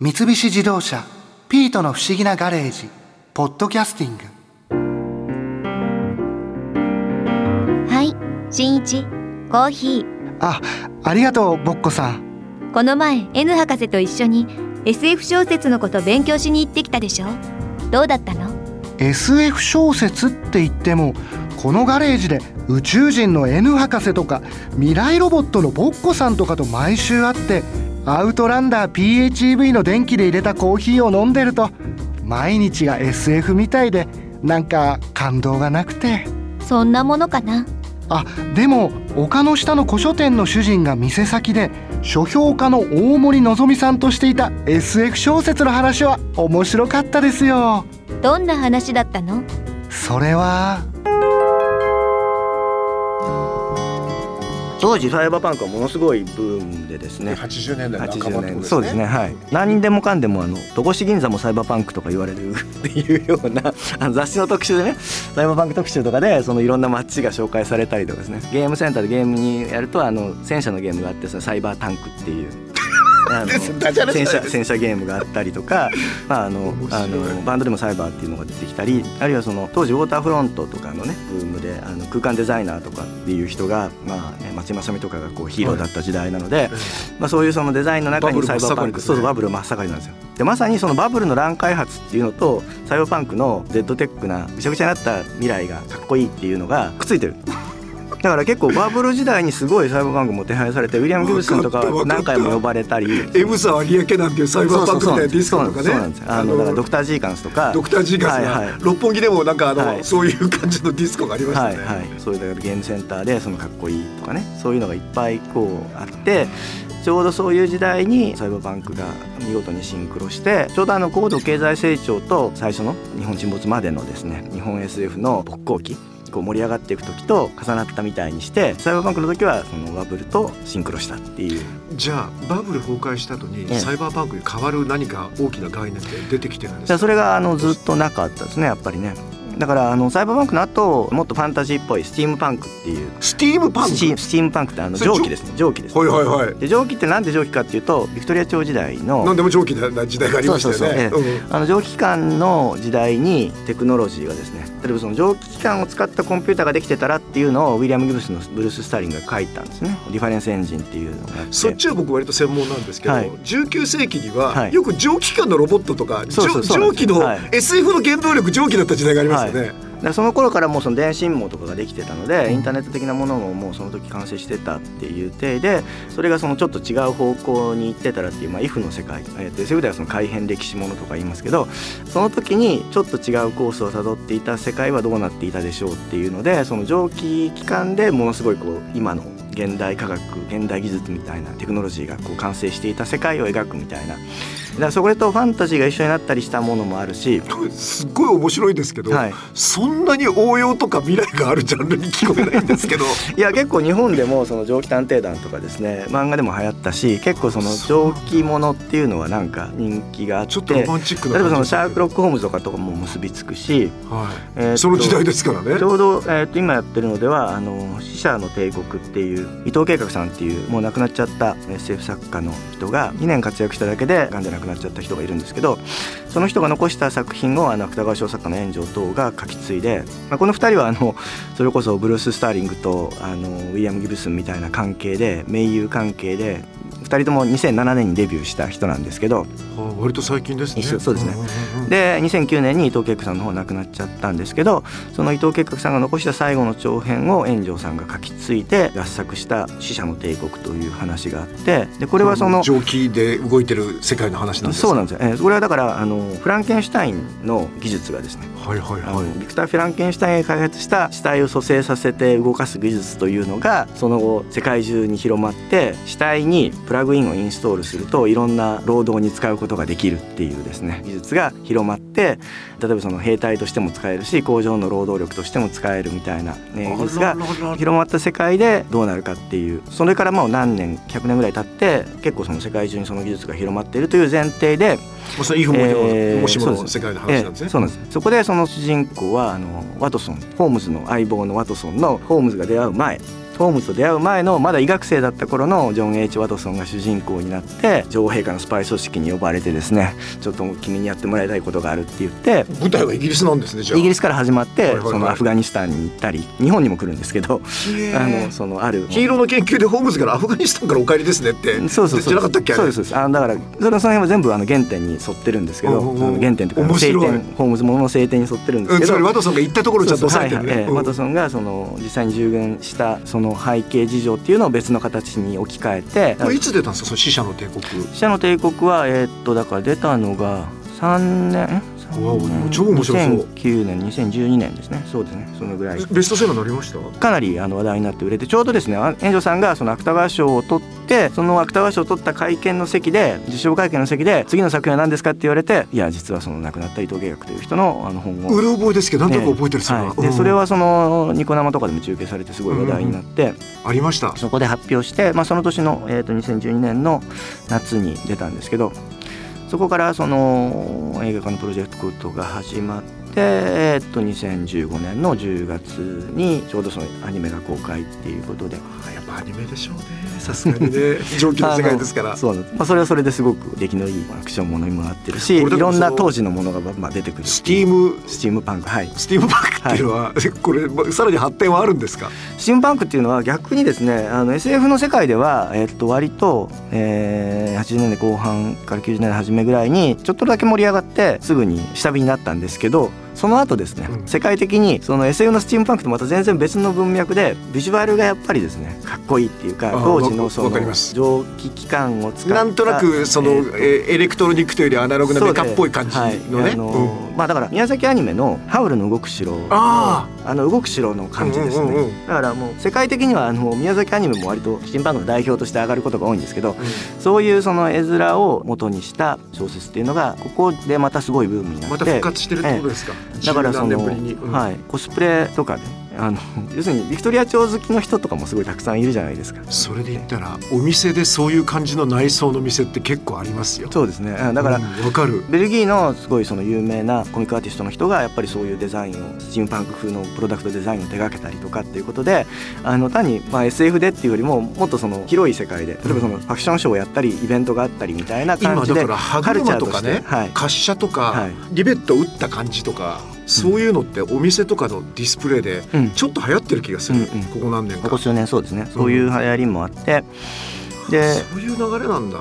三菱自動車「ピートの不思議なガレージ」「ポッドキャスティング」はい新一コーヒー。あありがとうボッコさん。この前 N 博士と一緒に SF 小説のこと勉強しに行ってきたでしょ？どうだったの？SF 小説って言ってもこのガレージで宇宙人の N 博士とか未来ロボットのボッコさんとかと毎週会ってアウトランダー PHEV の電気で入れたコーヒーを飲んでると毎日が SF みたいでなんか感動がなくて。そんなものかな？あでも丘の下の古書店の主人が店先で書評家の大森のぞみさんとしていた SF 小説の話は面白かったですよ。どんな話だったの？それは当時サイバーパンクはものすごいブームでですね。80年代半80ばね。そうですねはい。何でもかんでもあの戸越銀座もサイバーパンクとか言われるっていうようなあの雑誌の特集でねサイバーパンク特集とかでそのいろんな街が紹介されたりとかですね。ゲームセンターでゲームにやるとあの戦車のゲームがあってそのサイバータンクっていう。あの 戦車戦車ゲームがあったりとか、まあ、あのあのバンドでもサイバーっていうのが出てきたりあるいはその当時ウォーターフロントとかのねブームであの空間デザイナーとかっていう人が、まあね、町正美とかがこうヒーローだった時代なので、まあ、そういうそのデザインの中にサイバーパンク、そうそうバブル真っ盛りなんですよ。でまさにそのバブルの乱開発っていうのとサイバーパンクのデッドテックなぐちゃぐちゃになった未来がかっこいいっていうのがくっついてる。だから結構バブル時代にすごいサイバーパンクももてはやされてウィリアム・ギブスンとか何回も呼ばれたり。M 沢有明なんていうサイバーパンクみたいなディスコとかねそうなんですよあのだからドクター・ジーカンズとか。ドクタージーカスが、はいはい。六本木でもなんかあの、はい。そういう感じのディスコがありましたね、はいはい、そういうだからゲームセンターでそのかっこいいとかね。そういうのがいっぱいこうあってちょうどそういう時代にサイバーパンクが見事にシンクロしてちょうどあの高度経済成長と最初の日本沈没までのですね日本 SF の勃興期こう盛り上がっていく時と重なったみたいにしてサイバーパンクの時はそのバブルとシンクロしたっていう。じゃあバブル崩壊した後にええ。サイバーパンクに代わる何か大きな概念って出てきてるんですか？じゃあそれがあのずっとなかったですねやっぱりねだからあのサイバーパンクの後もっとファンタジーっぽいスチームパンクっていう。スティームパンク？スチスチームパンクってあの蒸気ですね。蒸気ですはいはいはい。で蒸気ってなんで蒸気かっていうとビクトリア朝時代の何でも蒸気な時代がありましたよね。あの蒸気機関の時代にテクノロジーがですね例えばその蒸気機関を使ったコンピューターができてたらっていうのをウィリアム・ギブスのブルース・スターリンが書いたんですね。ディファレンスエンジンっていうのがそっちは僕割と専門なんですけど、はい。19世紀には、はい。よく蒸気機関のロボットとかそうそう蒸気の、はい。SF の原動力蒸気だった時代がありますよね、だからその頃からもうその電信網とかができてたのでインターネット的なものももうその時完成してたっていう体でそれがそのちょっと違う方向に行ってたらっていう、まあ、IF の世界、えー、と SF ではその改変歴史ものとか言いますけどその時にちょっと違うコースをたどっていた世界はどうなっていたでしょうっていうのでその蒸気機関でものすごいこう今の現代科学現代技術みたいなテクノロジーがこう完成していた世界を描くみたいなだからそれとファンタジーが一緒になったりしたものもあるしすっごい面白いですけど、はい。そんなに応用とか未来があるジャンルに聞こえないんですけど。いや結構日本でもその蒸気探偵団とかですね漫画でも流行ったし結構その蒸気ものっていうのはなんか人気があってちょっとロマンチックな例えばそのシャークロック・ホームズとかとも結びつくし、はい。えーその時代ですからね。ちょうど、えーっと今やってるのではあの死者の帝国っていう伊藤計画さんっていうもう亡くなっちゃった SF 作家の人が2年活躍しただけで癌で亡くなっちゃった人がいるんですけどその人が残した作品をあの芥川賞作家の炎上等が書き継いで、まあ、この2人はあのそれこそブルース・スターリングとあのウィリアム・ギブスンみたいな関係で盟友関係で2人とも2007年にデビューした人なんですけど。あ割と最近ですね。そうですね。んんうんで2009年に伊藤慶子さんの方亡くなっちゃったんですけどその伊藤慶子さんが残した最後の長編を炎上さんが書き継いで合作した「死者の帝国」という話があってでこれはその蒸気で動いてる世界の話なんですか？そうなんです。よ、えーこれはだからあのフランケンシュタインの技術がですね。はいはいはい。ビクター・フランケンシュタインが開発した死体を蘇生させて動かす技術というのがその後世界中に広まって死体にプラグインをインストールするといろんな労働に使うことができるっていうですね技術が広まって例えばその兵隊としても使えるし工場の労働力としても使えるみたいな、ね、技術が広まった世界でどうなるかっていうそれからもう何年100年ぐらい経って結構その世界中にその技術が広まっているという前提でもうそれイフもえーもしもの世界の話なんです。ね、ええそうなんです。そこでその主人公はあのワトソンホームズの相棒のワトソンのホームズが出会う前ホームズと出会う前のまだ医学生だった頃のジョン・ H・ ワトソンが主人公になって女王陛下のスパイ組織に呼ばれてですねちょっと君にやってもらいたいことがあるって言って舞台はイギリスなんですねじゃあ。イギリスから始まってそのアフガニスタンに行ったり日本にも来るんですけどあのそのある黄色の研究でホームズからアフガニスタンからお帰りですねってそうそうそう。じゃなかったっけあれ？そうですそう。ですあのだからそのその辺は全部あの原点に沿ってるんですけど原点というか聖面白い。典ホームズものの聖典に沿ってるんですけどうりワトソンが行ったところをちゃんと押さえてるえワトソンがその実際に従軍したその背景事情っていうのを別の形に置き換えて。これいつ出たんですか？その死者の帝国。死者の帝国はえーっとだから出たのが3年？うわ超面白そう。2009年2012年ですね。そうですね。そのぐらい。ベストセラーになりました？かなりあの話題になって売れてちょうどですね。あ炎上さんがその芥川賞を取ってその芥川賞を取った会見の席で受賞会見の席で次の作品は何ですかって言われていや実はその亡くなった伊藤芸学という人のあの本を。うる覚えですけどなんとなく覚えてるそれははい、でうん。それはそのニコ生とかでも中継されてすごい話題になって、ありました。そこで発表して、まあ、その年の、えー、と2012年の夏に出たんですけどそこからその映画化のプロジェクトが始まって、えー、と2015年の10月にちょうどそのアニメが公開っていうことで。あやっぱアニメでしょうね。さすがにね。蒸気の世界ですから。そうまあ、それはそれですごく出来のいいアクションものにもなってるしいろんな当時のものがまあ出てくるスティームスチームパンクはい。スティームパンクっていうのは、これまさらに発展はあるんですか？スチームパンクっていうのは逆にですねあの SF の世界では、えっと、割と、えー、80年代後半から90年代初めぐらいにちょっとだけ盛り上がってすぐに下火になったんですけどその後ですね、うん。世界的にその SF のスチームパンクとまた全然別の文脈でビジュアルがやっぱりですねかっこいいっていうか当時のその蒸気機関を使った。なんとなくその、ええーーエレクトロニックというよりアナログなメカっぽい感じのね、はいあのーまあだから宮崎アニメの「ハウルの動く城」ああの動く城の感じですね、うんうんうんだからもう世界的にはあの宮崎アニメも割とスチームパンクの代表として上がることが多いんですけどそういうその絵面を元にした小説っていうのがここでまたすごいブームになってまた復活してるってことですか、だからその、はい、コスプレとかであの要するにビクトリア朝好きの人とかもすごいたくさんいるじゃないですか。それで言ったらお店でそういう感じの内装の店って結構ありますよ。そうですね。うんだから、うんわ、かる。ベルギーのすごいその有名なコミックアーティストの人がやっぱりそういうデザインをスチームパンク風のプロダクトデザインを手掛けたりとかっていうことであの単にまあ SF でっていうよりももっとその広い世界で例えばそのファクションショーをやったりイベントがあったりみたいな感じで今だから歯車とかね、はい。滑車とか、はいリベット打った感じとかそういうのってお店とかのディスプレイでうん。ちょっと流行ってる気がする、うんうん。ここ何年か。ここ数年そうですね。そういう流行りもあって。でそういう流れなんだ、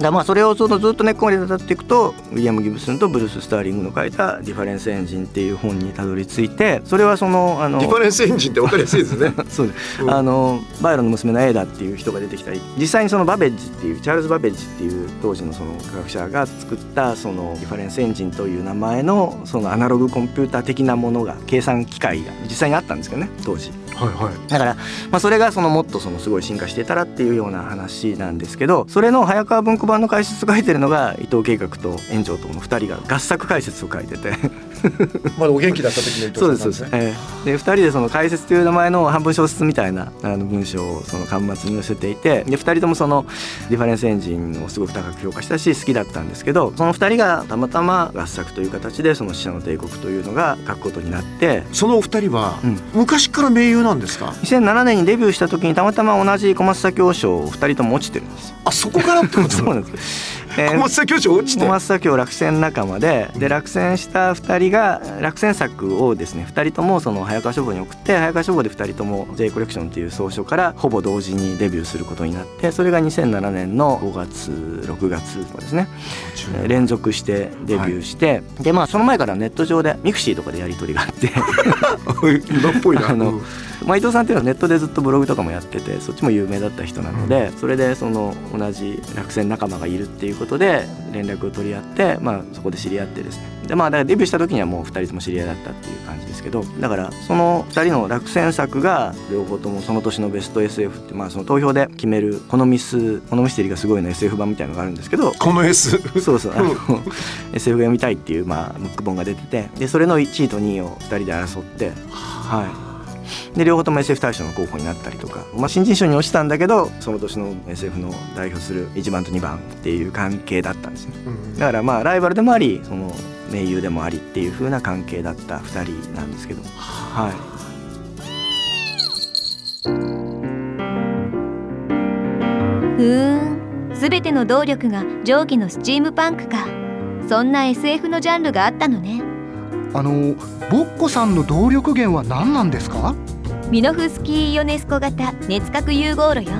だまあそれをそのずっと根っこまでたどっていくとウィリアム・ギブスンとブルース・スターリングの書いた「ディファレンス・エンジン」っていう本にたどり着いてそれはそのあのディファレンスエンジンって分かりやすいですね。そうです、うん。あのバイロンの娘のエーダっていう人が出てきたり実際にそのバベッジっていうチャールズ・バベッジっていう当時のその科学者が作ったそのディファレンスエンジンという名前のそのアナログコンピューター的なものが計算機械が実際にあったんですけどね当時はいはい。だから、まあ、それがそのもっとそのすごい進化してたらっていうような話なんですけどそれの早川文庫版の解説を書いてるのが伊藤計画と炎上との2人が合作解説を書いてて。まだお元気だった時の伊藤さそうですんなんそうです、ええ。で2人でその解説という名前の半分小説みたいなあの文章をその巻末に寄せていてで2人ともそのディファレンスエンジンをすごく高く評価したし好きだったんですけどその2人がたまたま合作という形でその死者の帝国というのが書くことになって。そのお二人はうん。昔から盟友なんですか、2007年にデビューした時にたまたま同じ小松左京賞を2人とも落ちてるんですよ。あそこからってこと？そうなんです。えー小松左左京賞落ちて？小松左京賞落選仲間でで落選した2人が落選作をですね2人ともその早川書房に送って早川書房で2人とも J コレクションっていう叢書からほぼ同時にデビューすることになってそれが2007年の5月6月とかですね。えー連続してデビューして、でまあその前からネット上でミクシーとかでやり取りがあって。今っぽいな。あのうんまあ、伊藤さんっていうのはネットでずっとブログとかもやっててそっちも有名だった人なので、それでその同じ落選仲間がいるっていうことで連絡を取り合って、まあ、そこで知り合ってですね。でまあだからデビューした時にはもう2人とも知り合いだったっていう感じですけどだからその2人の落選作が両方ともその年のベスト SF って、まあ、その投票で決めるこのミスこのミステリーがすごいの SF 版みたいなのがあるんですけどこの S そうそうあの SF が読みたいっていう、まあ、ムック本が出ててでそれの1位と2位を2人で争ってはいで両方とも SF 大賞の候補になったりとか、まあ、新人賞に落ちたんだけどその年の SF の代表する1番と2番っていう関係だったんですね。だからまあライバルでもありその盟友でもありっていう風な関係だった2人なんですけど。はい。ーん。全ての動力が蒸気のスチームパンクか。そんな SF のジャンルがあったのねあのボッコさんの動力源は何なんですか？ミノフスキー・イオネスコ型熱核融合炉よ。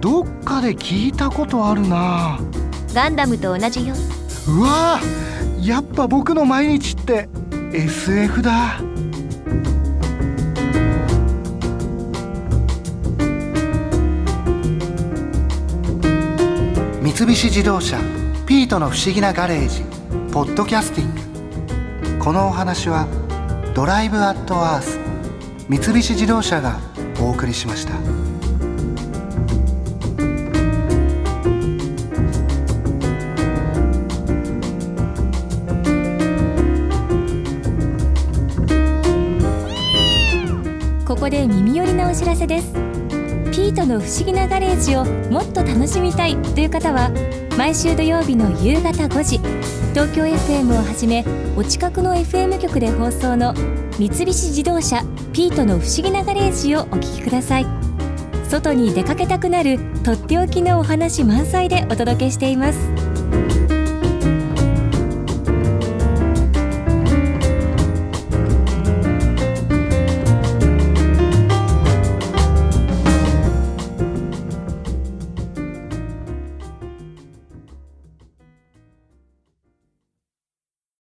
どっかで聞いたことあるな。ガンダムと同じよ。うわーやっぱ僕の毎日って SF だ。三菱自動車ピートの不思議なガレージポッドキャスティングこのお話はドライブアットアース三菱自動車がお送りしました。ここで耳寄りなお知らせですピートの不思議なガレージをもっと楽しみたいという方は毎週土曜日の夕方5時東京 FM をはじめお近くの FM 局で放送の三菱自動車ピートの不思議なガレージをお聞きください。外に出かけたくなるとっておきのお話満載でお届けしています。